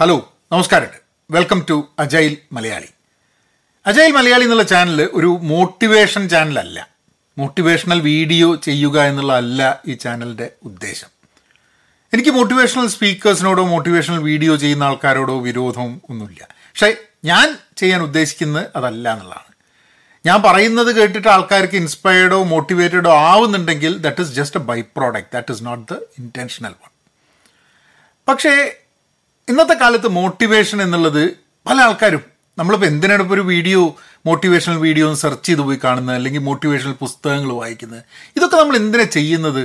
Hello നമസ്കാരം. Welcome to agile Malayali agile Malayali എന്നുള്ള channel ഒരു മോട്ടിവേഷൻ ചാനലല്ല മോട്ടിവേഷണൽ വീഡിയോ ചെയ്യുക എന്നുള്ളതല്ല ഈ ചാനലിന്റെ ഉദ്ദേശം. എനിക്ക് മോട്ടിവേഷണൽ സ്പീക്കേഴ്സിനോടോ മോട്ടിവേഷണൽ വീഡിയോ ചെയ്യുന്ന ആൾക്കാരോടോ വിരോധവും ഒന്നുമില്ല. പക്ഷേ ഞാൻ ചെയ്യാൻ ഉദ്ദേശിക്കുന്നത് അതല്ല എന്നുള്ളതാണ്. ഞാൻ പറയുന്നത് കേട്ടിട്ട് ആൾക്കാർക്ക് ഇൻസ്പയർഡോ മോട്ടിവേറ്റഡോ ആവുന്നുണ്ടെങ്കിൽ that is just a by product that is not the intentional one പക്ഷേ ഇന്നത്തെ കാലത്ത് മോട്ടിവേഷൻ എന്നുള്ളത് പല ആൾക്കാരും നമ്മളിപ്പോൾ എന്തിനാണ് ഇപ്പോൾ ഒരു വീഡിയോ മോട്ടിവേഷണൽ വീഡിയോ സെർച്ച് ചെയ്ത് പോയി കാണുന്നത്? അല്ലെങ്കിൽ മോട്ടിവേഷണൽ പുസ്തകങ്ങൾ വായിക്കുന്നത്? ഇതൊക്കെ നമ്മൾ എന്തിനാണ് ചെയ്യുന്നത്?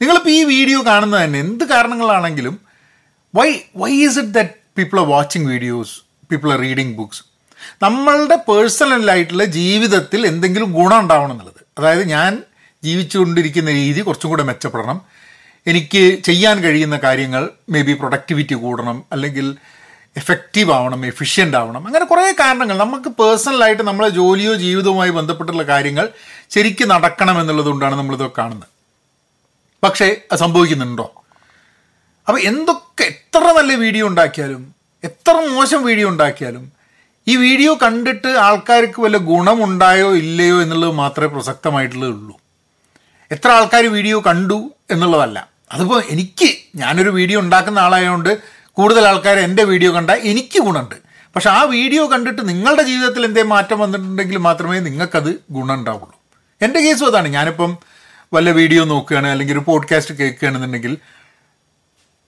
നിങ്ങളിപ്പോൾ ഈ വീഡിയോ കാണുന്നത് തന്നെ എന്ത് കാരണങ്ങളാണെങ്കിലും why why is it that people are watching videos people are reading books നമ്മളുടെ പേഴ്സണലായിട്ടുള്ള ജീവിതത്തിൽ എന്തെങ്കിലും ഗുണം ഉണ്ടാവണം എന്നുള്ളത്. അതായത് ഞാൻ ജീവിച്ചുകൊണ്ടിരിക്കുന്ന രീതി കുറച്ചും കൂടെ മെച്ചപ്പെടണം. എനിക്ക് ചെയ്യാൻ കഴിയുന്ന കാര്യങ്ങൾ മേ ബി പ്രൊഡക്ടിവിറ്റി കൂടണം അല്ലെങ്കിൽ എഫക്റ്റീവ് ആവണം എഫിഷ്യന്റ് ആവണം. അങ്ങനെ കുറേ കാരണങ്ങൾ. നമുക്ക് പേഴ്സണലായിട്ട് നമ്മളെ ജോലിയോ ജീവിതവുമായി ബന്ധപ്പെട്ടുള്ള കാര്യങ്ങൾ ശരിക്കും നടക്കണം എന്നുള്ളതുകൊണ്ടാണ് നമ്മളിതൊക്കെ കാണുന്നത്. പക്ഷേ അത് സംഭവിക്കുന്നുണ്ടോ? അപ്പോൾ എന്തൊക്കെ എത്ര നല്ല വീഡിയോ ഉണ്ടാക്കിയാലും എത്ര മോശം വീഡിയോ ഉണ്ടാക്കിയാലും ഈ വീഡിയോ കണ്ടിട്ട് ആൾക്കാർക്ക് വല്ല ഗുണമുണ്ടായോ ഇല്ലയോ എന്നുള്ളത് മാത്രമേ പ്രസക്തമായിട്ടുള്ളൂ എത്ര ആൾക്കാർ വീഡിയോ കണ്ടു എന്നുള്ളതല്ല. അതിപ്പോൾ എനിക്ക് ഞാനൊരു വീഡിയോ ഉണ്ടാക്കുന്ന ആളായതുകൊണ്ട് കൂടുതൽ ആൾക്കാർ എന്റെ വീഡിയോ കണ്ടാൽ എനിക്ക് ഗുണമുണ്ട് പക്ഷെ ആ വീഡിയോ കണ്ടിട്ട് നിങ്ങളുടെ ജീവിതത്തിൽ എന്തെങ്കിലും മാറ്റം വന്നിട്ടുണ്ടെങ്കിൽ മാത്രമേ നിങ്ങൾക്കത് ഗുണം ഉണ്ടാവുള്ളൂ എന്റെ കേസും അതാണ്. ഞാനിപ്പം വല്ല വീഡിയോ നോക്കുകയാണ് അല്ലെങ്കിൽ ഒരു പോഡ്കാസ്റ്റ് കേൾക്കുകയാണെന്നുണ്ടെങ്കിൽ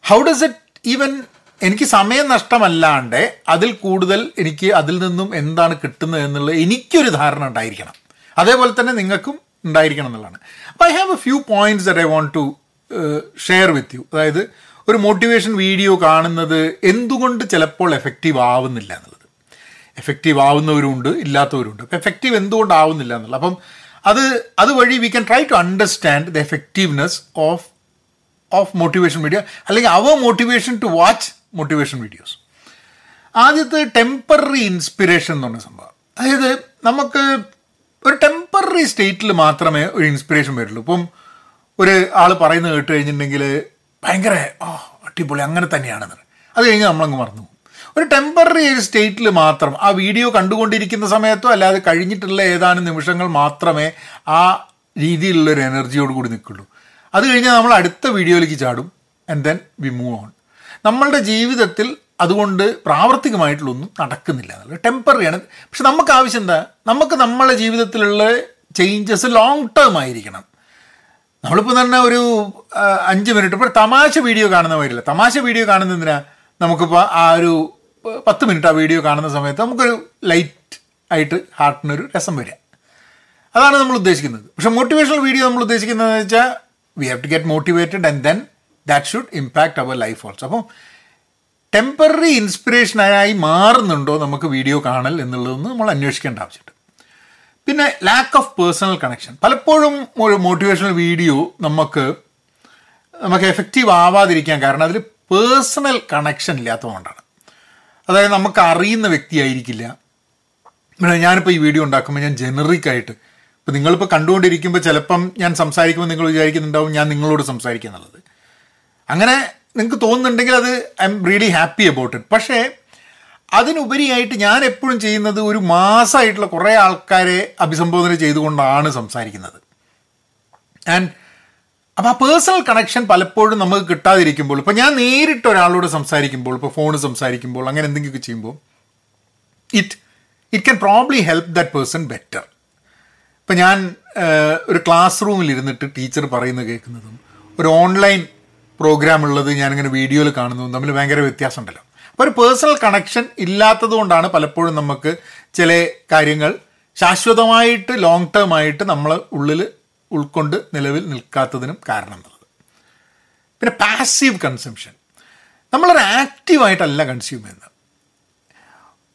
ഹൗ ഡസ് ഇറ്റ് ഈവൻ എനിക്ക് സമയം നഷ്ടമല്ലാണ്ട് അതിൽ കൂടുതൽ എനിക്ക് അതിൽ നിന്നും എന്താണ് കിട്ടുന്നത് എന്നുള്ളത് എനിക്കൊരു ധാരണ ഉണ്ടായിരിക്കണം. അതേപോലെ തന്നെ നിങ്ങൾക്കും ഉണ്ടായിരിക്കണം എന്നുള്ളതാണ്. അപ്പോൾ I have a few points that I want to share with you അതായത് ഒരു മോട്ടിവേഷൻ വീഡിയോ കാണുന്നത് എന്തുകൊണ്ട് ചിലപ്പോൾ എഫക്റ്റീവ് ആവുന്നില്ല എന്നുള്ളത്. എഫക്റ്റീവ് ആവുന്നവരുണ്ട് ഇല്ലാത്തവരുണ്ട്. അപ്പം എഫക്റ്റീവ് എന്തുകൊണ്ട് ആവുന്നില്ല എന്നുള്ളത്. അപ്പം അത് അതുവഴി we can try to understand the effectiveness of of motivation video അല്ലെങ്കിൽ our motivation to watch motivation videos ആദ്യത്തെ ടെമ്പററി ഇൻസ്പിറേഷൻ എന്ന് പറഞ്ഞ സംഭവം. അതായത് നമുക്ക് ഒരു ടെമ്പററി സ്റ്റേറ്റിൽ മാത്രമേ ഒരു ഇൻസ്പിറേഷൻ വരുള്ളൂ. ഇപ്പം ഒരു ആൾ പറയുന്നത് കേട്ട് കഴിഞ്ഞിട്ടുണ്ടെങ്കിൽ ഭയങ്കര ആ അടിപൊളി അങ്ങനെ തന്നെയാണെന്ന്. അത് കഴിഞ്ഞ് നമ്മളങ്ങ് മറന്നു ഒരു ടെമ്പററി സ്റ്റേറ്റിൽ മാത്രം ആ വീഡിയോ കണ്ടുകൊണ്ടിരിക്കുന്ന സമയത്തോ അല്ലാതെ കഴിഞ്ഞിട്ടുള്ള ഏതാനും നിമിഷങ്ങൾ മാത്രമേ ആ രീതിയിലുള്ളൊരു എനർജിയോട് കൂടി നിൽക്കുള്ളൂ. അത് കഴിഞ്ഞാൽ നമ്മൾ അടുത്ത വീഡിയോയിലേക്ക് ചാടും and then we move on നമ്മളുടെ ജീവിതത്തിൽ അതുകൊണ്ട് പ്രാവർത്തികമായിട്ടുള്ളൊന്നും നടക്കുന്നില്ല. എന്നുള്ളത് ടെമ്പററിയാണ് പക്ഷെ നമുക്ക് ആവശ്യം എന്താ? നമുക്ക് നമ്മളെ ജീവിതത്തിലുള്ള ചേഞ്ചസ് ലോങ് ടേം ആയിരിക്കണം. നമ്മളിപ്പോൾ തന്നെ ഒരു അഞ്ച് മിനിറ്റ്. ഇപ്പോൾ തമാശ വീഡിയോ കാണുന്ന വരില്ല തമാശ വീഡിയോ കാണുന്നതിനാ നമുക്കിപ്പോൾ ആ ഒരു പത്ത് മിനിറ്റ് ആ വീഡിയോ കാണുന്ന സമയത്ത് നമുക്കൊരു ലൈറ്റ് ആയിട്ട് ഹാർട്ടിനൊരു രസം വരിക. അതാണ് നമ്മൾ ഉദ്ദേശിക്കുന്നത്. പക്ഷെ മോട്ടിവേഷണൽ വീഡിയോ നമ്മൾ ഉദ്ദേശിക്കുന്നത് വെച്ചാൽ we have to get motivated and then that should impact our life also അപ്പം ടെമ്പററി ഇൻസ്പിറേഷനായി മാറുന്നുണ്ടോ നമുക്ക് വീഡിയോ കാണൽ എന്നുള്ളതൊന്നും നമ്മൾ അന്വേഷിക്കേണ്ട ആവശ്യമുണ്ട് പിന്നെ ലാക്ക് ഓഫ് പേഴ്സണൽ കണക്ഷൻ പലപ്പോഴും ഒരു മോട്ടിവേഷണൽ വീഡിയോ നമുക്ക് നമുക്ക് എഫക്റ്റീവ് ആവാതിരിക്കാൻ കാരണം അതിൽ പേഴ്സണൽ കണക്ഷൻ ഇല്ലാത്തതുകൊണ്ടാണ്. അതായത് നമുക്ക് അറിയുന്ന വ്യക്തിയായിരിക്കില്ല. ഞാനിപ്പോൾ ഈ വീഡിയോ ഉണ്ടാക്കുമ്പോൾ ഞാൻ ജനറിക് ആയിട്ട് ഇപ്പോൾ നിങ്ങളിപ്പോൾ കണ്ടുകൊണ്ടിരിക്കുമ്പോൾ ചിലപ്പം ഞാൻ സംസാരിക്കുമ്പോൾ നിങ്ങൾ വിചാരിക്കുന്നുണ്ടാവും ഞാൻ നിങ്ങളോട് സംസാരിക്കുക എന്നുള്ളത്. അങ്ങനെ നിങ്ങൾക്ക് തോന്നുന്നുണ്ടെങ്കിൽ അത് I'm really happy about it. പക്ഷേ അതിനുപരിയായിട്ട് ഞാൻ എപ്പോഴും ചെയ്യുന്നത് ഒരു മാസമായിട്ടുള്ള കുറേ ആൾക്കാരെ അഭിസംബോധന ചെയ്തുകൊണ്ടാണ് സംസാരിക്കുന്നത്. ആൻഡ് അപ്പോൾ ആ പേഴ്സണൽ കണക്ഷൻ പലപ്പോഴും നമുക്ക് കിട്ടാതിരിക്കുമ്പോൾ ഇപ്പോൾ ഞാൻ നേരിട്ട് ഒരാളോട് സംസാരിക്കുമ്പോൾ ഇപ്പോൾ ഫോണ് സംസാരിക്കുമ്പോൾ അങ്ങനെ എന്തെങ്കിലുമൊക്കെ ചെയ്യുമ്പോൾ it it can probably help that person better ഇപ്പം ഞാൻ ഒരു ക്ലാസ് റൂമിൽ ഇരുന്നിട്ട് ടീച്ചർ പറയുന്നത് കേൾക്കുന്നതും ഒരു ഓൺലൈൻ പ്രോഗ്രാം ഉള്ളത് ഞാനിങ്ങനെ വീഡിയോയിൽ കാണുന്നതും തമ്മിൽ ഭയങ്കര വ്യത്യാസമുണ്ടല്ലോ. അപ്പോൾ ഒരു പേഴ്സണൽ കണക്ഷൻ ഇല്ലാത്തത് കൊണ്ടാണ് പലപ്പോഴും നമുക്ക് ചില കാര്യങ്ങൾ ശാശ്വതമായിട്ട് ലോങ് ടേം ആയിട്ട് നമ്മൾ ഉള്ളിൽ ഉൾക്കൊണ്ട് നിലവിൽ നിൽക്കാത്തതിനും കാരണം എന്നുള്ളത്. പിന്നെ പാസീവ് കൺസംഷൻ നമ്മളൊരു ആക്റ്റീവായിട്ടല്ല കൺസ്യൂം ചെയ്യുന്നത്.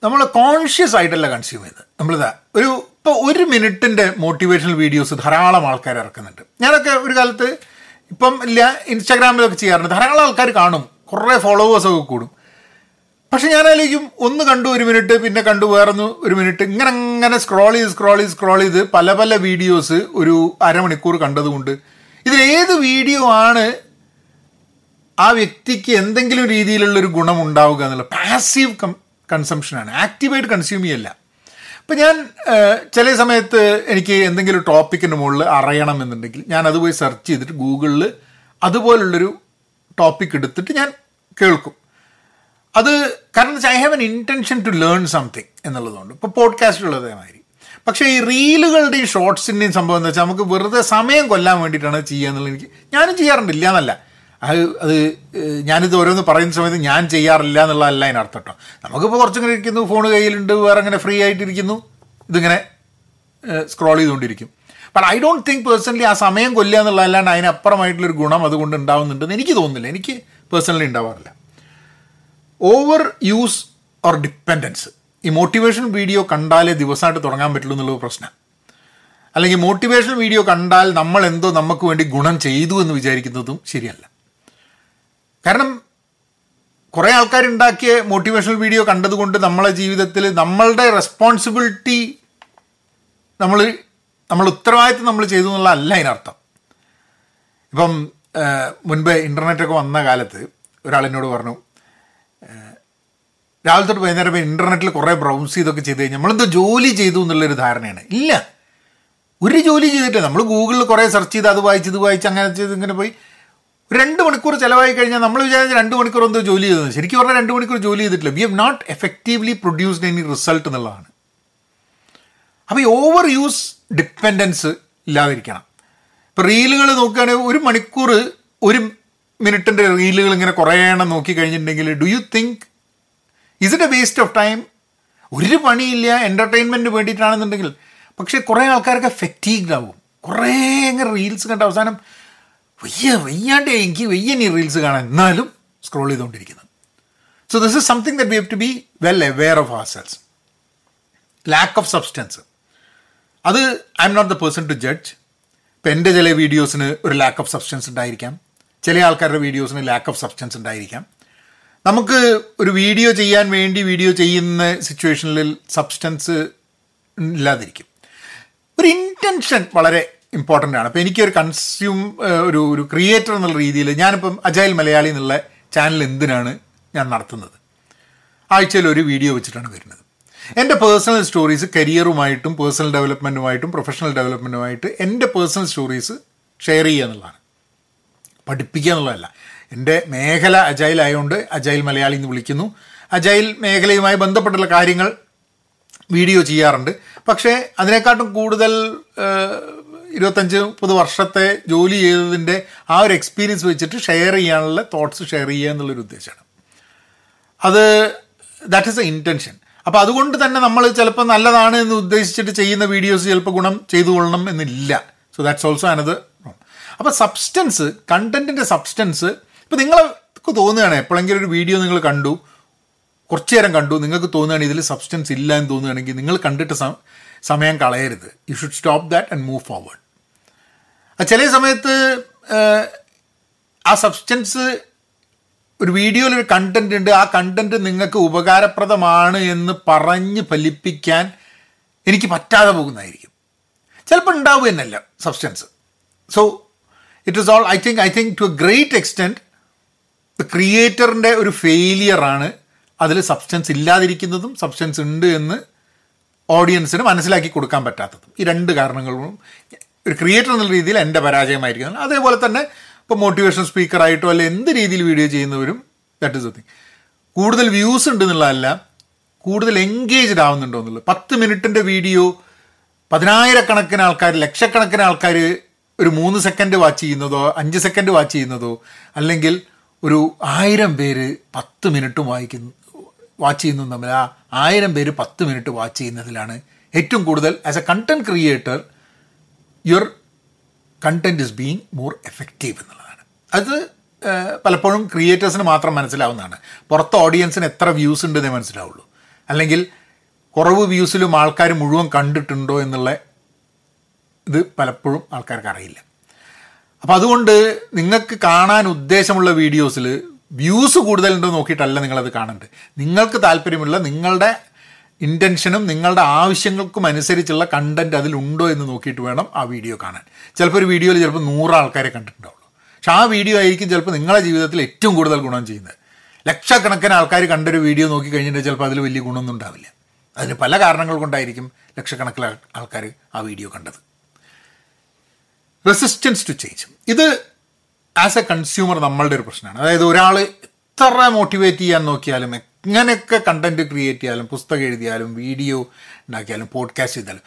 നമ്മൾ കോൺഷ്യസ് ആയിട്ടല്ല കൺസ്യൂം ചെയ്യുന്നത്. നമ്മളിതാ ഒരു ഇപ്പോൾ ഒരു മിനിറ്റിന്റെ മോട്ടിവേഷണൽ വീഡിയോസ് ധാരാളം ആൾക്കാർ ഇറക്കുന്നുണ്ട്. ഞാനൊക്കെ ഒരു കാലത്ത് ഇപ്പം ഇല്ല ഇൻസ്റ്റാഗ്രാമിലൊക്കെ ചെയ്യാറുണ്ട്. ധാരാളം ആൾക്കാർ കാണും. കുറേ ഫോളോവേഴ്സൊക്കെ കൂടും. പക്ഷെ ഞാനാലേക്കും ഒന്ന് കണ്ടു ഒരു മിനിറ്റ് പിന്നെ കണ്ടു വേറൊന്ന് ഒരു മിനിറ്റ്. ഇങ്ങനെ അങ്ങനെ സ്ക്രോൾ ചെയ്ത് സ്ക്രോൾ ചെയ്ത് സ്ക്രോൾ ചെയ്ത് പല പല വീഡിയോസ് ഒരു അരമണിക്കൂർ കണ്ടതുകൊണ്ട്. ഇതിലേത് വീഡിയോ ആണ് ആ വ്യക്തിക്ക് എന്തെങ്കിലും രീതിയിലുള്ളൊരു ഗുണം ഉണ്ടാവുക എന്നുള്ള പാസീവ് കം കൺസംഷനാണ് ആക്റ്റീവായിട്ട് കൺസ്യൂം ചെയ്യല്ല. അപ്പം ഞാൻ ചില സമയത്ത് എനിക്ക് എന്തെങ്കിലും ടോപ്പിക്കിന്റെ മുകളിൽ അറിയണമെന്നുണ്ടെങ്കിൽ ഞാൻ അത് പോയി സെർച്ച് ചെയ്തിട്ട് ഗൂഗിളിൽ അതുപോലുള്ളൊരു ടോപ്പിക് എടുത്തിട്ട് ഞാൻ കേൾക്കും. അത് കാരണം വെച്ചാൽ I have an intention to learn something എന്നുള്ളതുകൊണ്ട്. ഇപ്പോൾ പോഡ്കാസ്റ്റുള്ളത് അതേമാതിരി. പക്ഷേ ഈ റീലുകളുടെയും ഷോർട്സിന്റെയും സംഭവം എന്ന് വെച്ചാൽ നമുക്ക് വെറുതെ സമയം കൊല്ലാൻ വേണ്ടിയിട്ടാണ് ചെയ്യുക എന്നുള്ളത് എനിക്ക് ഞാനും ചെയ്യാറുണ്ട് ഇല്ല എന്നല്ല. അത് അത് ഞാനിത് ഓരോന്ന് പറയുന്ന സമയത്ത് ഞാൻ ചെയ്യാറില്ല എന്നുള്ളതല്ല അതിനർത്ഥം കേട്ടോ. നമുക്കിപ്പോൾ കുറച്ചിങ്ങനെ ഇരിക്കുന്നു ഫോൺ കയ്യിലുണ്ട് വേറെ അങ്ങനെ ഫ്രീ ആയിട്ടിരിക്കുന്നു. ഇതിങ്ങനെ സ്ക്രോൾ ചെയ്തുകൊണ്ടിരിക്കും. But I don't think personally ആ സമയം കൊല്ലുക എന്നുള്ളതല്ലാണ്ട് അതിനപ്പുറമായിട്ടുള്ളൊരു ഗുണം അതുകൊണ്ട് ഉണ്ടാവുന്നുണ്ടെന്ന് എനിക്ക് തോന്നുന്നില്ല. എനിക്ക് പേഴ്സണലി ഉണ്ടാവാറില്ല. ഓവർ യൂസ് ഓർ ഡിപ്പെൻഡൻസ് ഈ മോട്ടിവേഷൻ വീഡിയോ കണ്ടാലേ ദിവസമായിട്ട് തുടങ്ങാൻ പറ്റുള്ളൂ എന്നുള്ള പ്രശ്നം. അല്ലെങ്കിൽ മോട്ടിവേഷൻ വീഡിയോ കണ്ടാൽ നമ്മൾ എന്തോ നമുക്ക് വേണ്ടി ഗുണം ചെയ്തു എന്ന് വിചാരിക്കുന്നതും ശരിയല്ല. കാരണം കുറേ ആൾക്കാരുണ്ടാക്കിയ മോട്ടിവേഷണൽ വീഡിയോ കണ്ടതുകൊണ്ട് നമ്മളെ ജീവിതത്തിൽ നമ്മളുടെ റെസ്പോൺസിബിലിറ്റി നമ്മൾ നമ്മൾ ഉത്തരവാദിത്വം നമ്മൾ ചെയ്തു എന്നുള്ള അല്ല അതിനർത്ഥം. ഇപ്പം മുൻപ് ഇന്റർനെറ്റൊക്കെ വന്ന കാലത്ത് ഒരാൾ എന്നോട് പറഞ്ഞു രാവിലെ തൊട്ട് വൈകുന്നേരം ഇന്റർനെറ്റിൽ കുറേ ബ്രൗസ് ചെയ്തൊക്കെ ചെയ്ത് കഴിഞ്ഞാൽ നമ്മളെന്തോ ജോലി ചെയ്തു എന്നുള്ളൊരു ധാരണയാണ്. ഇല്ല. ഒരു ജോലി ചെയ്തിട്ടില്ല. നമ്മൾ ഗൂഗിളിൽ കുറേ സെർച്ച് ചെയ്ത് അത് വായിച്ച് ഇത് വായിച്ച് അങ്ങനെ ചെയ്ത് ഇങ്ങനെ പോയി. രണ്ട് മണിക്കൂർ ചിലവായി കഴിഞ്ഞാൽ നമ്മൾ വിചാരിച്ച രണ്ട് മണിക്കൂർ എന്തോ ജോലി ചെയ്തത്. ശരിക്കും പറഞ്ഞാൽ രണ്ട് മണിക്കൂർ ജോലി ചെയ്തിട്ടില്ല. We have not effectively produced any result എന്നുള്ളതാണ്. അപ്പോൾ ഈ ഓവർ യൂസ് ഡിപ്പെൻഡൻസ് ഇല്ലാതിരിക്കണം. ഇപ്പോൾ റീലുകൾ നോക്കുകയാണെങ്കിൽ ഒരു മണിക്കൂർ ഒരു മിനിറ്റിന്റെ റീലുകൾ ഇങ്ങനെ കുറേ എണ്ണം നോക്കി കഴിഞ്ഞിട്ടുണ്ടെങ്കിൽ do you think is it a waste of time ഒരു പണിയില്ല എന്റർടൈൻമെന്റ് വേണ്ടിയിട്ടാണെന്നുണ്ടെങ്കിൽ. പക്ഷേ കുറേ ആൾക്കാരൊക്കെ ഫെറ്റീഗ്ഡ് ആവും. കുറേ അങ്ങനെ റീൽസ് കണ്ട അവസാനം വയ്യ വയ്യാണ്ട് എനിക്ക് വയ്യ നീ റീൽസ് കാണാൻ. എന്നാലും സ്ക്രോൾ ചെയ്തുകൊണ്ടിരിക്കുന്നത് so this is something that we have to be well aware of ourselves lack of substance അത് I'm not the person to judge ഇപ്പം എന്റെ ചില വീഡിയോസിന് ഒരു ലാക്ക് ഓഫ് സബ്സ്റ്റൻസ് ഉണ്ടായിരിക്കാം. ചില ആൾക്കാരുടെ വീഡിയോസിന് ലാക്ക് ഓഫ് സബ്സ്റ്റൻസ് ഉണ്ടായിരിക്കാം. നമുക്ക് ഒരു വീഡിയോ ചെയ്യാൻ വേണ്ടി വീഡിയോ ചെയ്യുന്ന സിറ്റുവേഷനിൽ സബ്സ്റ്റൻസ് ഇല്ലാതിരിക്കും. ഒരു ഇന്റൻഷൻ വളരെ ഇമ്പോർട്ടന്റ് ആണ്. അപ്പോൾ എനിക്കൊരു കൺസ്യൂം ഒരു ഒരു ക്രിയേറ്റർ എന്നുള്ള രീതിയിൽ ഞാനിപ്പം അജയൽ മലയാളി എന്നുള്ള ചാനൽ എന്തിനാണ് ഞാൻ നടത്തുന്നത്? ആഴ്ചയിൽ ഒരു വീഡിയോ വെച്ചിട്ടാണ് വരുന്നത്. എന്റെ പേഴ്സണൽ സ്റ്റോറീസ് കരിയറുമായിട്ടും പേഴ്സണൽ ഡെവലപ്മെന്റുമായിട്ടും പ്രൊഫഷണൽ ഡെവലപ്മെന്റുമായിട്ട് എന്റെ പേഴ്സണൽ സ്റ്റോറീസ് ഷെയർ ചെയ്യുക എന്നുള്ളതാണ്. പഠിപ്പിക്കുക എന്നുള്ളതല്ല. എന്റെ മേഖല അജൈൽ ആയതുകൊണ്ട് അജൈൽ മലയാളി എന്ന് വിളിക്കുന്നു. അജൈൽ മേഖലയുമായി ബന്ധപ്പെട്ടുള്ള കാര്യങ്ങൾ വീഡിയോ ചെയ്യാറുണ്ട്. പക്ഷേ അതിനെക്കാട്ടും കൂടുതൽ ഇരുപത്തഞ്ച് മുപ്പത് വർഷത്തെ ജോലി ചെയ്തതിന്റെ ആ ഒരു എക്സ്പീരിയൻസ് വെച്ചിട്ട് ഷെയർ ചെയ്യാനുള്ള തോട്ട്സ് ഷെയർ ചെയ്യുക എന്നുള്ളൊരു ഉദ്ദേശമാണ്. അത് ദാറ്റ് ഈസ് എ ഇന്റൻഷൻ അപ്പോൾ അതുകൊണ്ട് തന്നെ നമ്മൾ ചിലപ്പോൾ നല്ലതാണ് എന്ന് ഉദ്ദേശിച്ചിട്ട് ചെയ്യുന്ന വീഡിയോസ് ചിലപ്പോൾ ഗുണം ചെയ്തു കൊള്ളണം എന്നില്ല. സോ ദാറ്റ്സ് ഓൾസോ അനത് അപ്പോൾ സബ്സ്റ്റൻസ് കണ്ടന്റിന്റെ സബ്സ്റ്റൻസ് ഇപ്പോൾ നിങ്ങൾക്ക് തോന്നുകയാണ് എപ്പോഴെങ്കിലും ഒരു വീഡിയോ നിങ്ങൾ കണ്ടു കുറച്ചു നേരം കണ്ടു നിങ്ങൾക്ക് തോന്നുകയാണ് ഇതിൽ സബ്സ്റ്റൻസ് ഇല്ല എന്ന് തോന്നുകയാണെങ്കിൽ നിങ്ങൾ കണ്ടിട്ട് സമയം കളയരുത്. You should stop that and move forward ചില സമയത്ത് ആ സബ്സ്റ്റൻസ് ഒരു വീഡിയോയിൽ ഒരു കണ്ടന്റ് ഉണ്ട് ആ കണ്ടന്റ് നിങ്ങൾക്ക് ഉപകാരപ്രദമാണ് എന്ന് പറഞ്ഞ് ഫലിപ്പിക്കാൻ എനിക്ക് പറ്റാതെ പോകുന്നതായിരിക്കും. ചിലപ്പോൾ ഉണ്ടാവുക തന്നെയല്ല substance so it is all I think I think to a great extent ക്രിയേറ്ററിന്റെ ഒരു ഫെയിലിയറാണ് അതിൽ സബ്സ്റ്റൻസ് ഇല്ലാതിരിക്കുന്നതും സബ്സ്റ്റൻസ് ഉണ്ട് എന്ന് ഓഡിയൻസിന് മനസ്സിലാക്കി കൊടുക്കാൻ പറ്റാത്തതും. ഈ രണ്ട് കാരണങ്ങളും ഒരു ക്രിയേറ്റർ എന്നുള്ള രീതിയിൽ എന്റെ പരാജയമായിരിക്കുന്നത് അതേപോലെ തന്നെ ഇപ്പോൾ മോട്ടിവേഷൻ സ്പീക്കറായിട്ടോ അല്ലെ എന്ത് രീതിയിൽ വീഡിയോ ചെയ്യുന്നവരും ദാറ്റ് ഇസ് തിങ് കൂടുതൽ വ്യൂസ് ഉണ്ട് എന്നുള്ളതല്ല കൂടുതൽ എൻഗേജ്ഡ് ആവുന്നുണ്ടോ എന്നുള്ളത്. പത്ത് മിനിറ്റിന്റെ വീഡിയോ പതിനായിരക്കണക്കിന് ആൾക്കാർ ലക്ഷക്കണക്കിന് ആൾക്കാർ ഒരു മൂന്ന് സെക്കൻഡ് വാച്ച് ചെയ്യുന്നതോ അഞ്ച് സെക്കൻഡ് വാച്ച് ചെയ്യുന്നതോ അല്ലെങ്കിൽ ഒരു ആയിരം പേര് പത്ത് മിനിറ്റും വായിക്കുന്നു വാച്ച് ചെയ്യുന്നതും തമ്മിൽ. ആ ആയിരം പേര് പത്ത് മിനിറ്റ് വാച്ച് ചെയ്യുന്നതിലാണ് ഏറ്റവും കൂടുതൽ as a content creator your content is being more effective എന്നുള്ളതാണ്. അത് പലപ്പോഴും ക്രിയേറ്റേഴ്സിന് മാത്രം മനസ്സിലാവുന്നതാണ്. പുറത്ത് ഓഡിയൻസിന് എത്ര വ്യൂസ് ഉണ്ടെന്നേ മനസ്സിലാവുള്ളൂ. അല്ലെങ്കിൽ കുറവ് വ്യൂസിലും ആൾക്കാർ മുഴുവൻ കണ്ടിട്ടുണ്ടോ എന്നുള്ള ഇത് പലപ്പോഴും ആൾക്കാർക്ക് അറിയില്ല. അപ്പോൾ അതുകൊണ്ട് നിങ്ങൾക്ക് കാണാൻ ഉദ്ദേശമുള്ള വീഡിയോസിൽ വ്യൂസ് കൂടുതലുണ്ടോ നോക്കിയിട്ടല്ല നിങ്ങളത് കാണേണ്ടത്. നിങ്ങൾക്ക് താല്പര്യമുള്ള നിങ്ങളുടെ ഇന്റൻഷനും നിങ്ങളുടെ ആവശ്യങ്ങൾക്കും അനുസരിച്ചുള്ള കണ്ടന്റ് അതിലുണ്ടോ എന്ന് നോക്കിയിട്ട് വേണം ആ വീഡിയോ കാണാൻ. ചിലപ്പോൾ ഒരു വീഡിയോയിൽ ചിലപ്പോൾ നൂറ് ആൾക്കാരെ കണ്ടിട്ടുണ്ടാവുള്ളൂ. പക്ഷെ ആ വീഡിയോ ആയിരിക്കും ചിലപ്പോൾ നിങ്ങളുടെ ജീവിതത്തിൽ ഏറ്റവും കൂടുതൽ ഗുണം ചെയ്യുന്നത്. ലക്ഷക്കണക്കിന് ആൾക്കാർ കണ്ടൊരു വീഡിയോ നോക്കി കഴിഞ്ഞിട്ട് ചിലപ്പോൾ അതിൽ വലിയ ഗുണമൊന്നും ഉണ്ടാവില്ല. അതിന് പല കാരണങ്ങൾ കൊണ്ടായിരിക്കും ലക്ഷക്കണക്കിന് ആൾക്കാർ ആ വീഡിയോ കണ്ടത്. റെസിസ്റ്റൻസ് ടു ചേഞ്ച് ഇത് ആസ് എ കൺസ്യൂമർ നമ്മളുടെ ഒരു പ്രശ്നമാണ്. അതായത് ഒരാൾ എത്ര മോട്ടിവേറ്റ് ചെയ്യാൻ നോക്കിയാലും എങ്ങനെയൊക്കെ കണ്ടന്റ് ക്രിയേറ്റ് ചെയ്യാലും പുസ്തകം എഴുതിയാലും വീഡിയോ ഉണ്ടാക്കിയാലും പോഡ്കാസ്റ്റ് ചെയ്താലും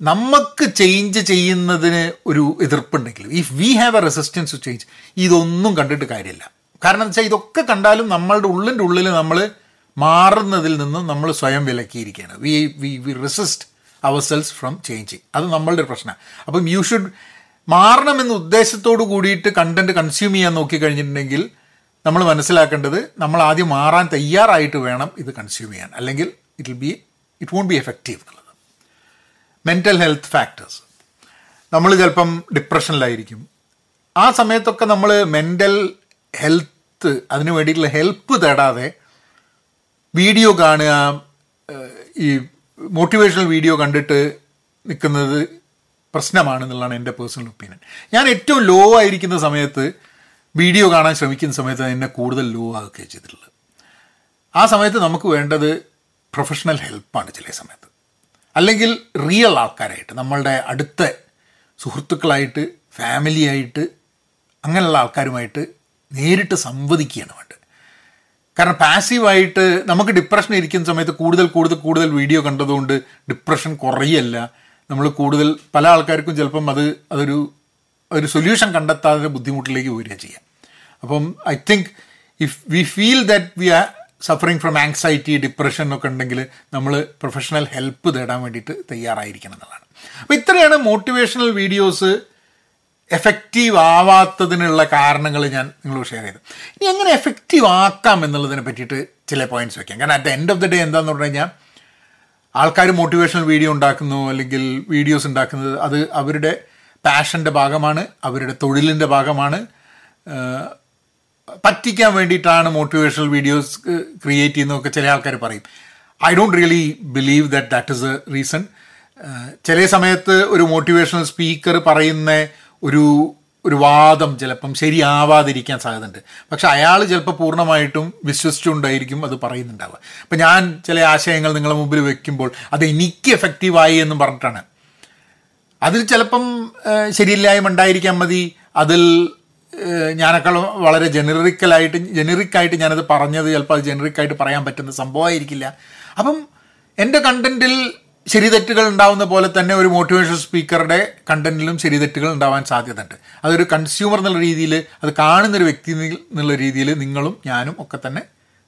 നമുക്ക് ചേഞ്ച് ചെയ്യുന്നതിന് ഒരു എതിർപ്പുണ്ടെങ്കിൽ if we have a resistance to change ഇതൊന്നും കണ്ടിട്ട് കാര്യമില്ല. കാരണം എന്താ വെച്ചാൽ ഇതൊക്കെ കണ്ടാലും നമ്മളുടെ ഉള്ളിന്റെ ഉള്ളിൽ നമ്മൾ മാറുന്നതിൽ നിന്നും നമ്മൾ സ്വയം വിലക്കിയിരിക്കുകയാണ്. We we we resist ourselves from changing അത് നമ്മളുടെ പ്രശ്നമാണ്. അപ്പം യു ഷുഡ് മാറണമെന്ന ഉദ്ദേശത്തോട് കൂടിയിട്ട് കണ്ടന്റ് കൺസ്യൂം ചെയ്യാൻ നോക്കിക്കഴിഞ്ഞിട്ടുണ്ടെങ്കിൽ നമ്മൾ മനസ്സിലാക്കേണ്ടത് നമ്മൾ ആദ്യം മാറാൻ തയ്യാറായിട്ട് വേണം ഇത് കൺസ്യൂം ചെയ്യാൻ. അല്ലെങ്കിൽ it be it won't be effective എന്നുള്ളത്. മെന്റൽ ഹെൽത്ത് ഫാക്ടേഴ്സ് നമ്മൾ ചിലപ്പം ഡിപ്രഷനിലായിരിക്കും ആ സമയത്തൊക്കെ നമ്മൾ മെന്റൽ ഹെൽത്ത് അതിന് വേണ്ടിയിട്ടുള്ള ഹെൽപ്പ് തേടാതെ വീഡിയോ കാണുക ഈ മോട്ടിവേഷണൽ വീഡിയോ കണ്ടിട്ട് നിൽക്കുന്നത് പ്രശ്നമാണെന്നുള്ളതാണ് എന്റെ പേഴ്സണൽ ഒപ്പീനിയൻ. ഞാൻ ഏറ്റവും ലോ ആയിരിക്കുന്ന സമയത്ത് വീഡിയോ കാണാൻ ശ്രമിക്കുന്ന സമയത്ത് എന്നെ കൂടുതൽ ലോ ആക്കുകയാണ് ചെയ്തിട്ടുള്ളത്. ആ സമയത്ത് നമുക്ക് വേണ്ടത് പ്രൊഫഷണൽ ഹെൽപ്പാണ് ചില സമയത്ത്. അല്ലെങ്കിൽ റിയൽ ആൾക്കാരായിട്ട് നമ്മളുടെ അടുത്ത സുഹൃത്തുക്കളായിട്ട് ഫാമിലിയായിട്ട് അങ്ങനെയുള്ള ആൾക്കാരുമായിട്ട് നേരിട്ട് സംവദിക്കുകയാണ് വേണ്ടത്. കാരണം പാസീവായിട്ട് നമുക്ക് ഡിപ്രഷൻ ഇരിക്കുന്ന സമയത്ത് കൂടുതൽ കൂടുതൽ കൂടുതൽ വീഡിയോ കണ്ടതുകൊണ്ട് ഡിപ്രഷൻ കുറയല്ല. നമ്മൾ കൂടുതൽ പല ആൾക്കാർക്കും ചിലപ്പം അത് അതൊരു ഒരു സൊല്യൂഷൻ കണ്ടെത്താതെ ബുദ്ധിമുട്ടിലേക്ക് വരിക ചെയ്യാം. അപ്പം I think if we feel that we are suffering from anxiety depression ഒക്കെ ഉണ്ടെങ്കിൽ നമ്മൾ പ്രൊഫഷണൽ ഹെൽപ്പ് തേടാൻ വേണ്ടിയിട്ട് തയ്യാറായിരിക്കണം എന്നുള്ളതാണ്. അപ്പോൾ ഇത്രയാണ് മോട്ടിവേഷണൽ വീഡിയോസ് എഫക്റ്റീവ് ആവാത്തതിനുള്ള കാരണങ്ങൾ ഞാൻ നിങ്ങളോട് ഷെയർ ചെയ്തു ഇനി എങ്ങനെ എഫക്റ്റീവ് ആക്കാം എന്നുള്ളതിനെ പറ്റിയിട്ട് ചില പോയിന്റ്സ് വയ്ക്കാം കാരണം at end of the day എന്താണെന്ന് പറഞ്ഞു കഴിഞ്ഞാൽ ആൾക്കാർ മോട്ടിവേഷണൽ വീഡിയോ ഉണ്ടാക്കുന്നു അല്ലെങ്കിൽ വീഡിയോസ് ഉണ്ടാക്കുന്നത് അത് അവരുടെ പാഷന്റെ ഭാഗമാണ് അവരുടെ തൊഴിലിന്റെ ഭാഗമാണ്. പറ്റിക്കാൻ വേണ്ടിയിട്ടാണ് മോട്ടിവേഷണൽ വീഡിയോസ് ക്രിയേറ്റ് ചെയ്യുന്നതൊക്കെ ചില ആൾക്കാർ പറയും. I don't really believe that that is a reason ചില സമയത്ത് ഒരു മോട്ടിവേഷണൽ സ്പീക്കർ പറയുന്ന ഒരു ഒരു വാദം ചിലപ്പം ശരിയാവാതിരിക്കാൻ സാധ്യതയുണ്ട്. പക്ഷെ അയാൾ ചിലപ്പോൾ പൂർണമായിട്ടും വിശ്വസിച്ചുകൊണ്ടായിരിക്കും അത് പറയുന്നുണ്ടാവുക. അപ്പം ഞാൻ ചില ആശയങ്ങൾ നിങ്ങളുടെ മുമ്പിൽ വെക്കുമ്പോൾ അത് എനിക്ക് എഫക്റ്റീവായി എന്നും പറഞ്ഞിട്ടാണ്. അതിൽ ചിലപ്പം ശരിയില്ലായ്മ ഉണ്ടായിരിക്കാൻ മതി. അതിൽ ഞാനേക്കാൾ വളരെ ജനറിക്കലായിട്ട് ജനറിക്കായിട്ട് ഞാനത് പറഞ്ഞത് ചിലപ്പോൾ അത് ജനറിക്കായിട്ട് പറയാൻ പറ്റുന്ന സംഭവമായിരിക്കില്ല. അപ്പം എന്റെ കണ്ടന്റിൽ ശരിതെറ്റുകൾ ഉണ്ടാവുന്ന പോലെ തന്നെ ഒരു മോട്ടിവേഷൻ സ്പീക്കറുടെ കണ്ടന്റിലും ശരിതെറ്റുകൾ ഉണ്ടാവാൻ സാധ്യതയുണ്ട്. അതൊരു കൺസ്യൂമർ എന്നുള്ള രീതിയിൽ അത് കാണുന്നൊരു വ്യക്തി എന്നുള്ള രീതിയിൽ നിങ്ങളും ഞാനും ഒക്കെ തന്നെ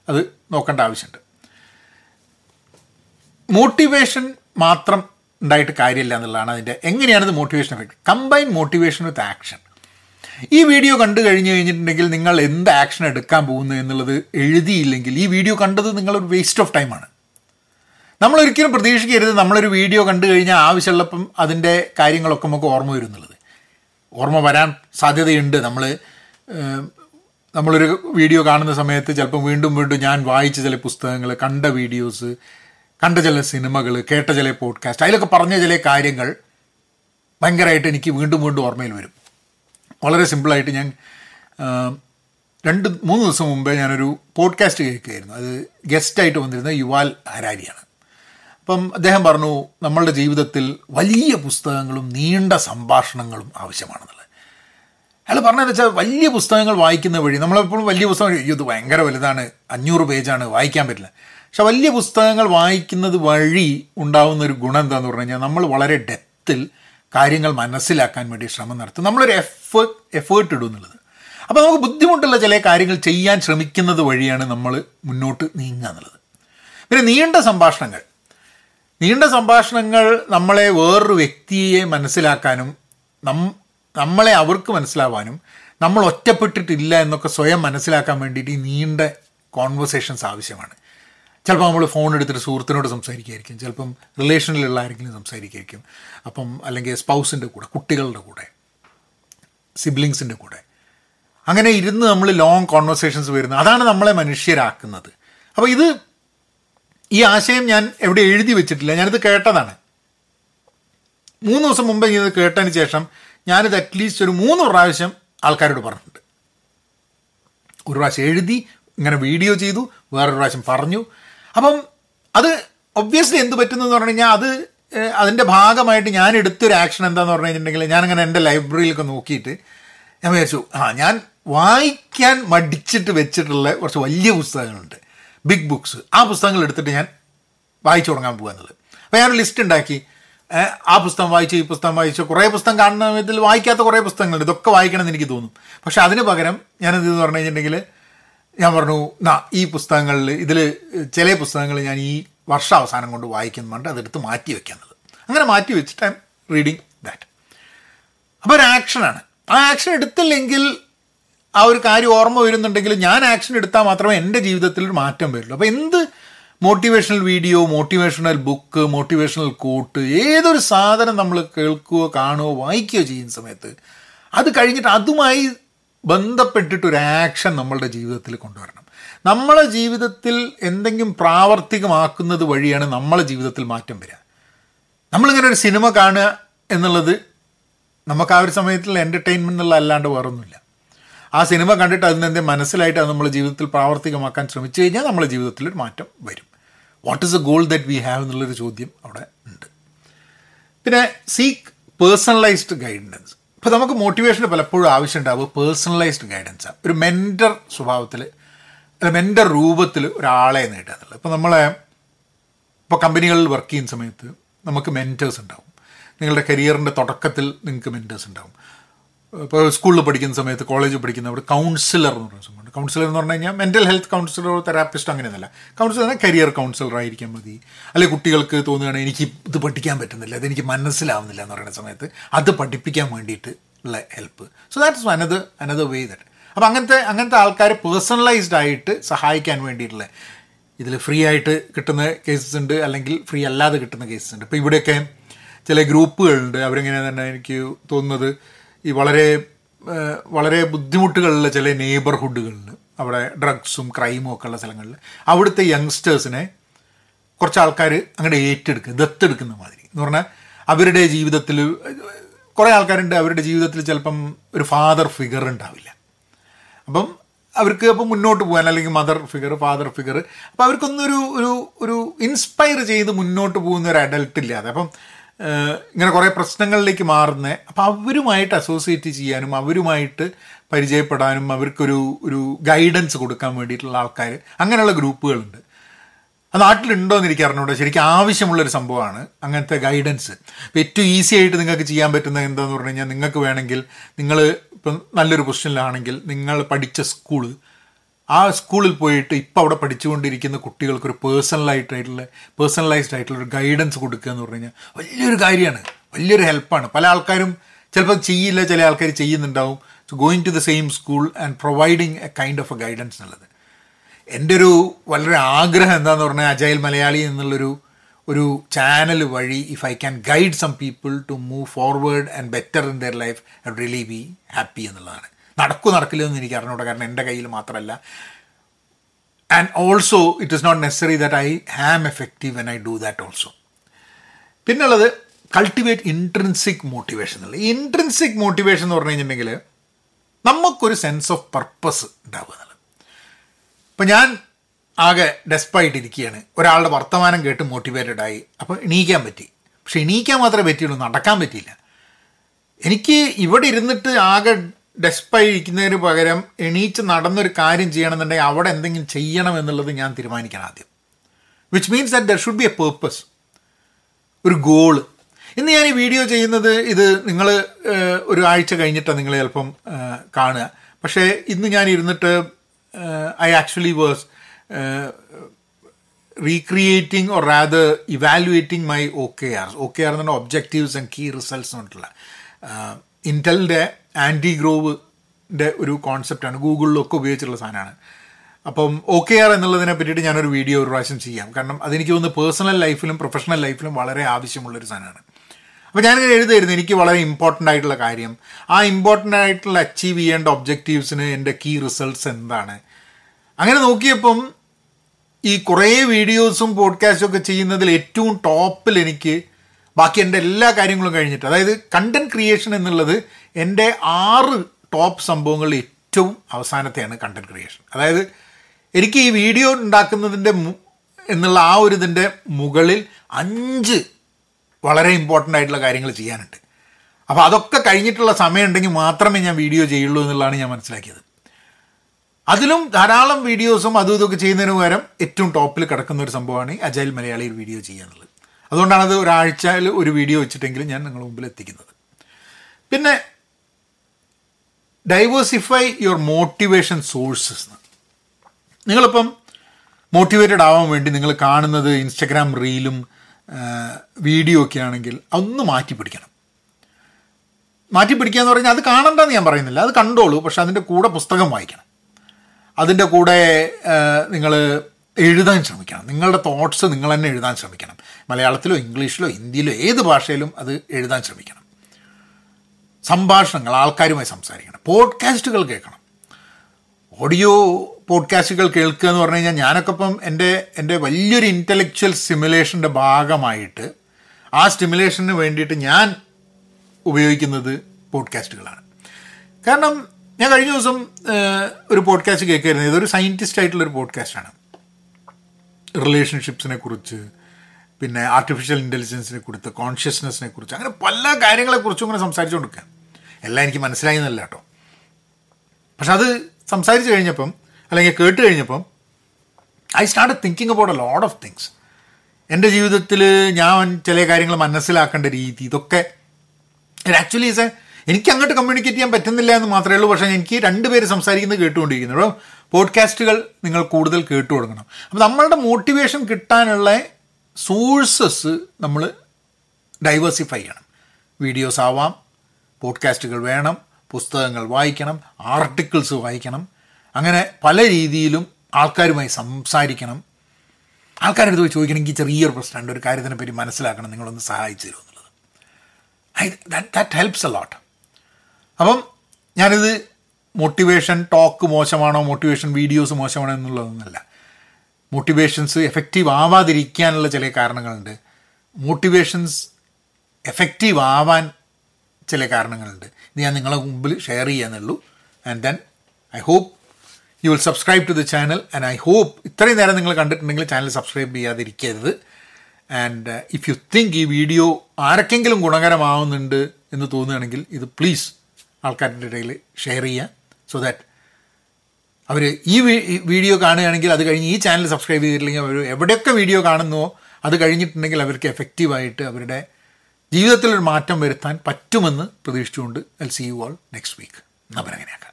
അത് നോക്കേണ്ട ആവശ്യമുണ്ട്. മോട്ടിവേഷൻ മാത്രം ഉണ്ടായിട്ട് കാര്യമില്ല എന്നുള്ളതാണ് അതിന്റെ എങ്ങനെയാണ് ഇത് motivation effect combine motivation with action ഈ വീഡിയോ കണ്ടു കഴിഞ്ഞു കഴിഞ്ഞിട്ടുണ്ടെങ്കിൽ നിങ്ങൾ എന്ത് ആക്ഷൻ എടുക്കാൻ പോകുന്നു എന്നുള്ളത് എഴുതിയില്ലെങ്കിൽ ഈ വീഡിയോ കണ്ടത് നിങ്ങളൊരു വേസ്റ്റ് ഓഫ് ടൈമാണ് നമ്മൾ ഒരിക്കലും പ്രതീക്ഷിക്കരുത് നമ്മളൊരു വീഡിയോ കണ്ടു കഴിഞ്ഞാൽ ആവശ്യമുള്ളപ്പം അതിന്റെ കാര്യങ്ങളൊക്കെ നമുക്ക് ഓർമ്മ വരും എന്നുള്ളത് ഓർമ്മ വരാൻ സാധ്യതയുണ്ട്. നമ്മൾ നമ്മളൊരു വീഡിയോ കാണുന്ന സമയത്ത് ചിലപ്പം വീണ്ടും വീണ്ടും ഞാൻ വായിച്ച ചില പുസ്തകങ്ങൾ കണ്ട വീഡിയോസ് കണ്ട ചില സിനിമകൾ കേട്ട ചില പോഡ്കാസ്റ്റ് അതിലൊക്കെ പറഞ്ഞ ചില കാര്യങ്ങൾ ഭയങ്കരമായിട്ട് എനിക്ക് വീണ്ടും വീണ്ടും ഓർമ്മയിൽ വരും. വളരെ സിമ്പിളായിട്ട് ഞാൻ രണ്ട് മൂന്ന് ദിവസം മുമ്പേ ഞാനൊരു പോഡ്കാസ്റ്റ് കേൾക്കുകയായിരുന്നു. അത് ഗസ്റ്റായിട്ട് വന്നിരുന്ന യുവാൽ ഹരാരിയാണ് അപ്പം അദ്ദേഹം പറഞ്ഞു നമ്മളുടെ ജീവിതത്തിൽ വലിയ പുസ്തകങ്ങളും നീണ്ട സംഭാഷണങ്ങളും ആവശ്യമാണെന്നുള്ളത്. അയാൾ പറഞ്ഞതെന്ന് വെച്ചാൽ വലിയ പുസ്തകങ്ങൾ വായിക്കുന്ന വഴി നമ്മളെപ്പോഴും വലിയ പുസ്തകം ഇത് ഭയങ്കര വലുതാണ് അഞ്ഞൂറ് പേജാണ് വായിക്കാൻ പറ്റില്ല. പക്ഷെ വലിയ പുസ്തകങ്ങൾ വായിക്കുന്നത് വഴി ഉണ്ടാകുന്ന ഒരു ഗുണം എന്താണെന്ന് പറഞ്ഞു കഴിഞ്ഞാൽ നമ്മൾ വളരെ ഡെപ്തിൽ കാര്യങ്ങൾ മനസ്സിലാക്കാൻ വേണ്ടി ശ്രമം നടത്തും. നമ്മളൊരു എഫേർട്ട് എഫേർട്ട് ഇടും എന്നുള്ളത്. അപ്പോൾ നമുക്ക് ബുദ്ധിമുട്ടുള്ള ചില കാര്യങ്ങൾ ചെയ്യാൻ ശ്രമിക്കുന്നത് വഴിയാണ് നമ്മൾ മുന്നോട്ട് നീങ്ങുക എന്നുള്ളത്. പിന്നെ നീണ്ട സംഭാഷണങ്ങൾ. നീണ്ട സംഭാഷണങ്ങൾ നമ്മളെ വേറൊരു വ്യക്തിയെ മനസ്സിലാക്കാനും നം നമ്മളെ അവർക്ക് മനസ്സിലാവാനും നമ്മൾ ഒറ്റപ്പെട്ടിട്ടില്ല എന്നൊക്കെ സ്വയം മനസ്സിലാക്കാൻ വേണ്ടിയിട്ട് നീണ്ട കോൺവെർസേഷൻസ് ആവശ്യമാണ്. ചിലപ്പോൾ നമ്മൾ ഫോൺ എടുത്തിട്ട് സുഹൃത്തിനോട് സംസാരിക്കുമായിരിക്കും. ചിലപ്പം റിലേഷനിലുള്ള ആരെങ്കിലും സംസാരിക്കുമായിരിക്കും. അപ്പം അല്ലെങ്കിൽ സ്പൗസിന്റെ കൂടെ കുട്ടികളുടെ കൂടെ സിബ്ലിങ്സിന്റെ കൂടെ. അങ്ങനെ ഇരുന്ന് നമ്മൾ ലോങ് കോൺവെർസേഷൻസ് വരുന്നത് അതാണ് നമ്മളെ മനുഷ്യരാക്കുന്നത്. അപ്പോൾ ഇത് ഈ ആശയം ഞാൻ എവിടെ എഴുതി വെച്ചിട്ടില്ല. ഞാനിത് കേട്ടതാണ്. മൂന്ന് ദിവസം മുമ്പ് ഇത് കേട്ടതിന് ശേഷം ഞാനിത് അറ്റ്ലീസ്റ്റ് ഒരു മൂന്ന് പ്രാവശ്യം ആൾക്കാരോട് പറഞ്ഞിട്ടുണ്ട്. ഒരു പ്രാവശ്യം എഴുതി ഇങ്ങനെ വീഡിയോ ചെയ്തു വേറൊരു പ്രാവശ്യം പറഞ്ഞു. അപ്പം അത് ഒബ്വിയസ്ലി എന്ത് പറ്റുന്നു എന്ന് പറഞ്ഞു കഴിഞ്ഞാൽ അത് അതിന്റെ ഭാഗമായിട്ട് ഞാൻ എടുത്തൊരു ആക്ഷൻ എന്താന്ന് പറഞ്ഞു കഴിഞ്ഞിട്ടുണ്ടെങ്കിൽ ഞാനങ്ങനെ എന്റെ ലൈബ്രറിയിലൊക്കെ നോക്കിയിട്ട് ഞാൻ വിചാരിച്ചു ആ ഞാൻ വായിക്കാൻ മടിച്ചിട്ട് വെച്ചിട്ടുള്ള കുറച്ച് വലിയ പുസ്തകങ്ങളുണ്ട്. ബിഗ് ബുക്സ് ആ പുസ്തകങ്ങൾ എടുത്തിട്ട് ഞാൻ വായിച്ചു തുടങ്ങാൻ പോകുക എന്നുള്ളത് അപ്പോൾ ഞാനൊരു ലിസ്റ്റ് ഉണ്ടാക്കി. ആ പുസ്തകം വായിച്ചു ഈ പുസ്തകം വായിച്ചു. കുറേ പുസ്തകം കാണുന്ന വിധത്തിൽ വായിക്കാത്ത കുറേ പുസ്തകങ്ങളുണ്ട്. ഇതൊക്കെ വായിക്കണം എന്ന് എനിക്ക് തോന്നും. പക്ഷെ അതിന് പകരം ഞാനെന്ത് എന്ന് പറഞ്ഞു കഴിഞ്ഞിട്ടുണ്ടെങ്കിൽ ഞാൻ പറഞ്ഞു നാ ഈ പുസ്തകങ്ങളിൽ ഇതിൽ ചില പുസ്തകങ്ങൾ ഞാൻ ഈ വർഷാവസാനം കൊണ്ട് വായിക്കുന്നുണ്ട് അതെടുത്ത് മാറ്റി വയ്ക്കുന്നത് അങ്ങനെ മാറ്റി വെച്ചിട്ട് ഐ റീഡിങ് ദാറ്റ് അപ്പോൾ ഒരു ആക്ഷനാണ് ആ ആക്ഷൻ എടുത്തില്ലെങ്കിൽ ആ ഒരു കാര്യം ഓർമ്മ വരുന്നുണ്ടെങ്കിൽ ഞാൻ ആക്ഷൻ എടുത്താൽ മാത്രമേ എന്റെ ജീവിതത്തിൽ ഒരു മാറ്റം വരുള്ളൂ. അപ്പോൾ എന്ത് motivational video motivational book motivational quote ഏതൊരു സാധനം നമ്മൾ കേൾക്കുകയോ കാണുകയോ വായിക്കുകയോ ചെയ്യുന്ന സമയത്ത് അത് കഴിഞ്ഞിട്ട് അതുമായി ബന്ധപ്പെട്ടിട്ട് ഒരു ആക്ഷൻ നമ്മളുടെ ജീവിതത്തിൽ കൊണ്ടുവരണം. നമ്മളെ ജീവിതത്തിൽ എന്തെങ്കിലും പ്രാവർത്തികമാക്കുന്നത് വഴിയാണ് നമ്മളെ ജീവിതത്തിൽ മാറ്റം വരിക. നമ്മളിങ്ങനെ ഒരു സിനിമ കാണുക എന്നുള്ളത് നമുക്ക് ആ ഒരു സമയത്തിൽ എന്റർടൈൻമെന്റ് എന്നുള്ള അല്ലാണ്ട് വേറൊന്നുമില്ല. ആ സിനിമ കണ്ടിട്ട് അതിന് എന്തെങ്കിലും മനസ്സിലായിട്ട് അത് നമ്മുടെ ജീവിതത്തിൽ പ്രാവർത്തികമാക്കാൻ ശ്രമിച്ചു കഴിഞ്ഞാൽ നമ്മുടെ ജീവിതത്തിൽ ഒരു മാറ്റം വരും. What is a goal that we have എന്നുള്ളൊരു ചോദ്യം അവിടെ ഉണ്ട്. പിന്നെ സീക്ക് പേഴ്സണലൈസ്ഡ് ഗൈഡൻസ് ഇപ്പോൾ നമുക്ക് മോട്ടിവേഷൻ പലപ്പോഴും ആവശ്യമുണ്ടാവുക പേഴ്സണലൈസ്ഡ് ആണ് ഒരു മെന്റർ സ്വഭാവത്തിൽ അല്ല മെന്റർ രൂപത്തിൽ ഒരാളെ നേടുക എന്നുള്ളത്. ഇപ്പോൾ നമ്മളെ ഇപ്പോൾ കമ്പനികളിൽ വർക്ക് ചെയ്യുന്ന സമയത്ത് നമുക്ക് മെന്റേഴ്സ് ഉണ്ടാവും. നിങ്ങളുടെ കരിയറിന്റെ തുടക്കത്തിൽ നിങ്ങൾക്ക് മെന്റേഴ്സ് ഉണ്ടാവും. ഇപ്പോൾ സ്കൂളിൽ പഠിക്കുന്ന സമയത്ത് കോളേജിൽ പഠിക്കുന്ന അവിടെ കൗൺസിലർ എന്ന് പറയുന്ന സംഭവമുണ്ട്. കൗൺസിലർ എന്ന് പറഞ്ഞു കഴിഞ്ഞാൽ മെന്റൽ ഹെൽത്ത് കൗൺസിലറോ തെറാപ്പിസ്റ്റോ അങ്ങനെയൊന്നുമല്ല. കൗൺസിലർ കരിയർ കൗൺസിലർ ആയിരിക്കാൻ മതി. അല്ലെങ്കിൽ കുട്ടികൾക്ക് തോന്നുകയാണ് എനിക്ക് ഇത് പഠിക്കാൻ പറ്റുന്നില്ല അതെനിക്ക് മനസ്സിലാവുന്നില്ല എന്ന് പറയുന്ന സമയത്ത് അത് പഠിപ്പിക്കാൻ വേണ്ടിയിട്ട് ഉള്ള help so that's another another way that അപ്പോൾ അങ്ങനത്തെ അങ്ങനത്തെ ആൾക്കാർ പേഴ്സണലൈസ്ഡ് ആയിട്ട് സഹായിക്കാൻ വേണ്ടിയിട്ടുള്ള ഇതിൽ ഫ്രീ ആയിട്ട് കിട്ടുന്ന കേസസ് ഉണ്ട് അല്ലെങ്കിൽ ഫ്രീ അല്ലാതെ കിട്ടുന്ന കേസസ് ഉണ്ട്. ഇപ്പോൾ ഇവിടെയൊക്കെ ചില ഗ്രൂപ്പുകളുണ്ട് അവരിങ്ങനെ തന്നെ എനിക്ക് തോന്നുന്നത് ഈ വളരെ വളരെ ബുദ്ധിമുട്ടുകളുള്ള ചില നെയ്ബർഹുഡുകളിൽ അവിടെ ഡ്രഗ്സും ക്രൈമും ഒക്കെ ഉള്ള സ്ഥലങ്ങളിൽ അവിടുത്തെ യങ്സ്റ്റേഴ്സിനെ കുറച്ച് ആൾക്കാർ അങ്ങനെ ഏറ്റെടുക്കുക ദത്തെടുക്കുന്ന മാതിരി. എന്ന് പറഞ്ഞാൽ അവരുടെ ജീവിതത്തിൽ കുറേ ആൾക്കാരുണ്ട് അവരുടെ ജീവിതത്തിൽ ചിലപ്പം ഒരു ഫാദർ ഫിഗർ ഉണ്ടാവില്ല അപ്പം അവർക്ക് അപ്പം മുന്നോട്ട് പോകാൻ അല്ലെങ്കിൽ മദർ ഫിഗർ ഫാദർ ഫിഗർ അപ്പോൾ അവർക്കൊന്നൊരു ഒരു ഒരു ഇൻസ്പയർ ചെയ്ത് മുന്നോട്ട് പോകുന്ന ഒരു അഡൽട്ട് ഇല്ലാതെ. അപ്പം ഇങ്ങനെ കുറേ പ്രശ്നങ്ങളിലേക്ക് മാറുന്നത് അപ്പോൾ അവരുമായിട്ട് അസോസിയേറ്റ് ചെയ്യാനും അവരുമായിട്ട് പരിചയപ്പെടാനും അവർക്കൊരു ഒരു ഗൈഡൻസ് കൊടുക്കാൻ വേണ്ടിയിട്ടുള്ള ആൾക്കാർ അങ്ങനെയുള്ള ഗ്രൂപ്പുകളുണ്ട്. അത് നാട്ടിലുണ്ടോ എന്ന് എനിക്ക് അറിഞ്ഞൂടെ ശരിക്കും ആവശ്യമുള്ളൊരു സംഭവമാണ് അങ്ങനത്തെ ഗൈഡൻസ് ഇപ്പം ഏറ്റവും ഈസി ആയിട്ട് നിങ്ങൾക്ക് ചെയ്യാൻ പറ്റുന്നത് എന്താന്ന് പറഞ്ഞു കഴിഞ്ഞാൽ നിങ്ങൾക്ക് വേണമെങ്കിൽ നിങ്ങൾ ഇപ്പം നല്ലൊരു പൊസിഷനിലാണെങ്കിൽ നിങ്ങൾ പഠിച്ച സ്കൂൾ ആ സ്കൂളിൽ പോയിട്ട് ഇപ്പം അവിടെ പഠിച്ചുകൊണ്ടിരിക്കുന്ന കുട്ടികൾക്ക് ഒരു പേഴ്സണലായിട്ടായിട്ടുള്ള പേഴ്സണലൈസ്ഡ് ആയിട്ടുള്ള ഒരു ഗൈഡൻസ് കൊടുക്കുക എന്ന് പറഞ്ഞു കഴിഞ്ഞാൽ വലിയൊരു കാര്യമാണ്. വലിയൊരു ഹെൽപ്പാണ്. പല ആൾക്കാരും ചിലപ്പോൾ ചെയ്യില്ല ചില ആൾക്കാർ ചെയ്യുന്നുണ്ടാവും. So going to the same school and providing a kind of a guidance എന്നുള്ളത്. എന്റെ ഒരു വളരെ ആഗ്രഹം എന്താന്ന് പറഞ്ഞാൽ അജയൽ മലയാളി എന്നുള്ളൊരു ഒരു ചാനൽ വഴി if I can guide some people to move forward and better in their life I really be happy എന്നുള്ളതാണ്. നടക്കൂ നടക്കില്ലെന്ന് എനിക്ക് അറിഞ്ഞൂടാ കാരണം എന്റെ കയ്യിൽ മാത്രമല്ല and also it is not necessary that I am effective when I do that also പിന്നുള്ളത് കൾട്ടിവേറ്റ് ഇൻട്രൻസിക് മോട്ടിവേഷൻ എന്നുള്ളത് ഇൻട്രൻസിക് മോട്ടിവേഷൻ എന്ന് പറഞ്ഞു കഴിഞ്ഞിട്ടുണ്ടെങ്കിൽ നമുക്കൊരു സെൻസ് ഓഫ് പർപ്പസ് ഉണ്ടാവുക എന്നുള്ളത്. ഞാൻ ആകെ ഡെസ്പായിട്ട് ഇരിക്കുകയാണ്. ഒരാളുടെ വർത്തമാനം കേട്ട് മോട്ടിവേറ്റഡ് ആയി. അപ്പോൾ എണീക്കാൻ പറ്റി. പക്ഷെ എണീക്കാൻ മാത്രമേ പറ്റിയുള്ളൂ നടക്കാൻ പറ്റിയില്ല. എനിക്ക് ഇവിടെ ഇരുന്നിട്ട് ആകെ ഡെസ്പായി ഇരിക്കുന്നതിന് പകരം എണീച്ച് നടന്നൊരു കാര്യം ചെയ്യണമെന്നുണ്ടെങ്കിൽ അവിടെ എന്തെങ്കിലും ചെയ്യണം എന്നുള്ളത് ഞാൻ തീരുമാനിക്കണം ആദ്യം. Which means that there should be a purpose ഒരു ഗോൾ ഇന്ന് ഞാൻ ഈ വീഡിയോ ചെയ്യുന്നത് ഇത് നിങ്ങൾ ഒരു ആഴ്ച കഴിഞ്ഞിട്ടാണ് നിങ്ങൾ ചിലപ്പം കാണുക. പക്ഷേ ഇന്ന് ഞാൻ ഇരുന്നിട്ട് I actually was recreating or rather evaluating my O K R O K R എന്ന ഒബ്ജക്റ്റീവ്സ് ആൻഡ് കീ റിസൾട്ട്സ് എന്നിട്ടുള്ള ഇന്റലിന്റെ ആന്റി ഗ്രോവിന്റെ ഒരു കോൺസെപ്റ്റാണ് ഗൂഗിളിലൊക്കെ ഉപയോഗിച്ചിട്ടുള്ള സാധനമാണ്. അപ്പം ഒ കെ ആർ എന്നുള്ളതിനെ പറ്റിയിട്ട് ഞാനൊരു വീഡിയോ ഒരു പ്രാവശ്യം ചെയ്യാം. കാരണം അതെനിക്ക് തോന്നുന്നു പേഴ്സണൽ ലൈഫിലും പ്രൊഫഷണൽ ലൈഫിലും വളരെ ആവശ്യമുള്ളൊരു സാധനമാണ്. അപ്പോൾ ഞാനിങ്ങനെ എഴുതായിരുന്നു എനിക്ക് വളരെ ഇമ്പോർട്ടന്റ് ആയിട്ടുള്ള കാര്യം. ആ ഇമ്പോർട്ടന്റ് ആയിട്ടുള്ള അച്ചീവ് ചെയ്യേണ്ട ഒബ്ജക്റ്റീവ്സിന് എന്റെ കീ റിസൾട്ട്സ് എന്താണ്? അങ്ങനെ നോക്കിയപ്പം ഈ കുറേ വീഡിയോസും പോഡ്കാസ്റ്റും ഒക്കെ ചെയ്യുന്നതിൽ ഏറ്റവും ടോപ്പിൽ എനിക്ക് ബാക്കി എന്റെ എല്ലാ കാര്യങ്ങളും കഴിഞ്ഞിട്ട് അതായത് കണ്ടന്റ് ക്രിയേഷൻ എന്നുള്ളത് എന്റെ ആറ് ടോപ്പ് സംഭവങ്ങളിൽ ഏറ്റവും അവസാനത്തെയാണ് കണ്ടന്റ് ക്രിയേഷൻ അതായത് എനിക്ക് ഈ വീഡിയോ ഉണ്ടാക്കുന്നതിന്റെ എന്നുള്ള ആ ഒരു ഇതിന്റെ മുകളിൽ അഞ്ച് വളരെ ഇമ്പോർട്ടന്റ് ആയിട്ടുള്ള കാര്യങ്ങൾ ചെയ്യാനുണ്ട്. അപ്പോൾ അതൊക്കെ കഴിഞ്ഞിട്ടുള്ള സമയം ഉണ്ടെങ്കിൽ മാത്രമേ ഞാൻ വീഡിയോ ചെയ്യുള്ളൂ എന്നുള്ളതാണ് ഞാൻ മനസ്സിലാക്കിയത്. അതിലും ധാരാളം വീഡിയോസും അതും ഇതൊക്കെ ചെയ്യുന്നതിന് പകരം ഏറ്റവും ടോപ്പിൽ കിടക്കുന്ന ഒരു സംഭവമാണ് അജൈൽ മലയാളിയിൽ വീഡിയോ ചെയ്യുക എന്നുള്ളത്. അതുകൊണ്ടാണ് അത് ഒരാഴ്ചയിൽ ഒരു വീഡിയോ വെച്ചിട്ടെങ്കിലും ഞാൻ നിങ്ങളുടെ മുമ്പിൽ എത്തിക്കുന്നത്. പിന്നെ ഡൈവേഴ്സിഫൈ യുവർ മോട്ടിവേഷൻ സോഴ്സസ് നിങ്ങളിപ്പം മോട്ടിവേറ്റഡ് ആവാൻ വേണ്ടി നിങ്ങൾ കാണുന്നത് ഇൻസ്റ്റഗ്രാം റീലും വീഡിയോ ഒക്കെ ആണെങ്കിൽ അതൊന്ന് മാറ്റി പിടിക്കണം. മാറ്റി പിടിക്കുക എന്ന് പറഞ്ഞാൽ അത് കാണണ്ടെന്ന് ഞാൻ പറയുന്നില്ല. അത് കണ്ടോളൂ പക്ഷെ അതിന്റെ കൂടെ പുസ്തകം വായിക്കണം. അതിന്റെ കൂടെ നിങ്ങൾ എഴുതാൻ ശ്രമിക്കണം. നിങ്ങളുടെ തോട്ട്സ് നിങ്ങൾ തന്നെ എഴുതാൻ ശ്രമിക്കണം. മലയാളത്തിലോ ഇംഗ്ലീഷിലോ ഹിന്ദിയിലോ ഏത് ഭാഷയിലും അത് എഴുതാൻ ശ്രമിക്കണം. സംഭാഷണങ്ങൾ ആൾക്കാരുമായി സംസാരിക്കണം. പോഡ്കാസ്റ്റുകൾ കേൾക്കണം. ഓഡിയോ പോഡ്കാസ്റ്റുകൾ കേൾക്കുക എന്ന് പറഞ്ഞു കഴിഞ്ഞാൽ ഞാനൊക്കെ ഇപ്പം എന്റെ എന്റെ വലിയൊരു ഇന്റലക്ച്വൽ സ്റ്റിമുലേഷന്റെ ഭാഗമായിട്ട് ആ സ്റ്റിമുലേഷന് വേണ്ടിയിട്ട് ഞാൻ ഉപയോഗിക്കുന്നത് പോഡ്കാസ്റ്റുകളാണ്. കാരണം ഞാൻ കഴിഞ്ഞ ദിവസം ഒരു പോഡ്കാസ്റ്റ് കേൾക്കുകയായിരുന്നു. ഇതൊരു സയന്റിസ്റ്റ് ആയിട്ടുള്ളൊരു പോഡ്കാസ്റ്റാണ്. റിലേഷൻഷിപ്സിനെ കുറിച്ച് പിന്നെ ആർട്ടിഫിഷ്യൽ ഇന്റലിജൻസിനെ കുറിച്ച് കോൺഷ്യസ്നെസ്സിനെ കുറിച്ച് അങ്ങനെ പല കാര്യങ്ങളെക്കുറിച്ചും ഇങ്ങനെ സംസാരിച്ചുകൊണ്ടിരിക്കുക എല്ലാം എനിക്ക് മനസ്സിലായി എന്നല്ല കേട്ടോ. പക്ഷെ അത് സംസാരിച്ച് കഴിഞ്ഞപ്പം അല്ലെങ്കിൽ കേട്ട് കഴിഞ്ഞപ്പം I start thinking about a lot of things എന്റെ ജീവിതത്തിൽ ഞാൻ ചില കാര്യങ്ങൾ മനസ്സിലാക്കേണ്ട രീതി ഇതൊക്കെ ആക്ച്വലി ഈസ് എ എനിക്ക് അങ്ങോട്ട് കമ്മ്യൂണിക്കേറ്റ് ചെയ്യാൻ പറ്റുന്നില്ല എന്ന് മാത്രമേ ഉള്ളൂ. പക്ഷേ എനിക്ക് രണ്ടുപേര് സംസാരിക്കുന്നത് കേട്ടുകൊണ്ടിരിക്കുന്നു. അപ്പോൾ പോഡ്കാസ്റ്റുകൾ നിങ്ങൾ കൂടുതൽ കേട്ടു തുടങ്ങണം അപ്പോൾ നമ്മളുടെ മോട്ടിവേഷൻ കിട്ടാനുള്ള സോഴ്സസ് നമ്മൾ ഡൈവേഴ്സിഫൈ ചെയ്യണം. വീഡിയോസ് ആവാം പോഡ്കാസ്റ്റുകൾ വേണം പുസ്തകങ്ങൾ വായിക്കണം ആർട്ടിക്കിൾസ് വായിക്കണം. അങ്ങനെ പല രീതിയിലും ആൾക്കാരുമായി സംസാരിക്കണം. ആൾക്കാരുടെ പോയി ചോദിക്കണം എനിക്ക് ചെറിയൊരു പ്രശ്നമുണ്ട് ഒരു കാര്യത്തിനെ പറ്റി മനസ്സിലാക്കണം നിങ്ങളൊന്ന് സഹായിച്ചു തരുമെന്നുള്ളത് I that helps a lot അപ്പം ഞാനിത് മോട്ടിവേഷൻ ടോക്ക് മോശമാണോ മോട്ടിവേഷൻ വീഡിയോസ് മോശമാണോ എന്നുള്ളതൊന്നുമല്ല. മോട്ടിവേഷൻസ് എഫക്റ്റീവ് ആവാതിരിക്കാനുള്ള ചില കാരണങ്ങളുണ്ട്. മോട്ടിവേഷൻസ് എഫക്റ്റീവ് ആവാൻ ചില കാരണങ്ങളുണ്ട്. ഇത് ഞാൻ നിങ്ങളെ മുമ്പിൽ share ചെയ്യാന്നുള്ളൂ. And then I hope you will subscribe to the channel and I hope ഇത്രയും നേരം നിങ്ങൾ കണ്ടിട്ടുണ്ടെങ്കിൽ ചാനൽ സബ്സ്ക്രൈബ് ചെയ്യാതിരിക്കരുത്. ആൻഡ് ഇഫ് യു തിങ്ക് ഈ വീഡിയോ ആർക്കെങ്കിലും ഗുണകരമാവുന്നുണ്ട് എന്ന് തോന്നുകയാണെങ്കിൽ ഇത് പ്ലീസ് ആൾക്കാരുടെ ഇടയിൽ ഷെയർ ചെയ്യുക. സോ ദാറ്റ് അവർ ഈ വീഡിയോ കാണുകയാണെങ്കിൽ അത് കഴിഞ്ഞ് ഈ ചാനൽ സബ്സ്ക്രൈബ് ചെയ്തിട്ടില്ലെങ്കിൽ അവർ എവിടെയൊക്കെ വീഡിയോ കാണുന്നുവോ അത് കഴിഞ്ഞിട്ടുണ്ടെങ്കിൽ അവർക്ക് എഫക്റ്റീവായിട്ട് അവരുടെ ജീവിതത്തിലൊരു മാറ്റം വരുത്താൻ പറ്റുമെന്ന് പ്രതീക്ഷിച്ചുകൊണ്ട് I see you all next week നമ്മൾ അങ്ങനെയാക്കാം